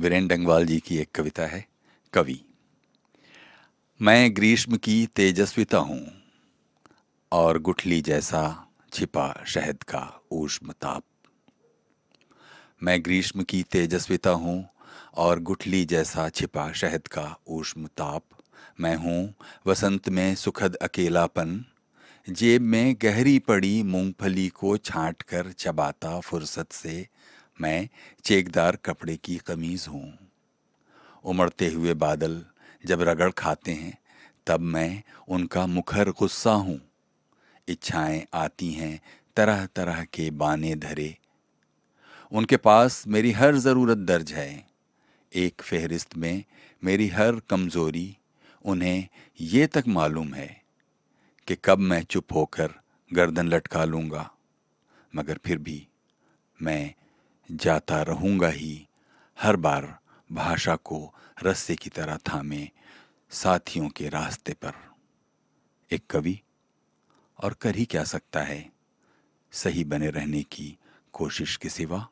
वीरेन डंगवाल जी की एक कविता है, कवि। मैं ग्रीष्म की तेजस्विता हूँ और गुठली जैसा छिपा शहद का ऊष्म ताप। मैं ग्रीष्म की तेजस्विता हूँ और गुठली जैसा छिपा शहद का ऊष्म ताप। मैं हूँ वसंत में सुखद अकेलापन, जेब में गहरी पड़ी मूंगफली को छांट कर चबाता फुर्सत से मैं चेकदार कपड़े की कमीज हूँ। उमड़ते हुए बादल जब रगड़ खाते हैं, तब मैं उनका मुखर गुस्सा हूँ। इच्छाएँ आती हैं तरह तरह के बाने धरे। उनके पास मेरी हर ज़रूरत दर्ज है। एक फहरिस्त में मेरी हर कमज़ोरी, उन्हें ये तक मालूम है कि कब मैं चुप होकर गर्दन लटका लूँगा। मगर फिर भी मैं जाता रहूँगा ही। हर बार भाषा को रस्से की तरह थामे साथियों के रास्ते पर। एक कवि, और कर ही क्या सकता है? सही बने रहने की कोशिश के सिवा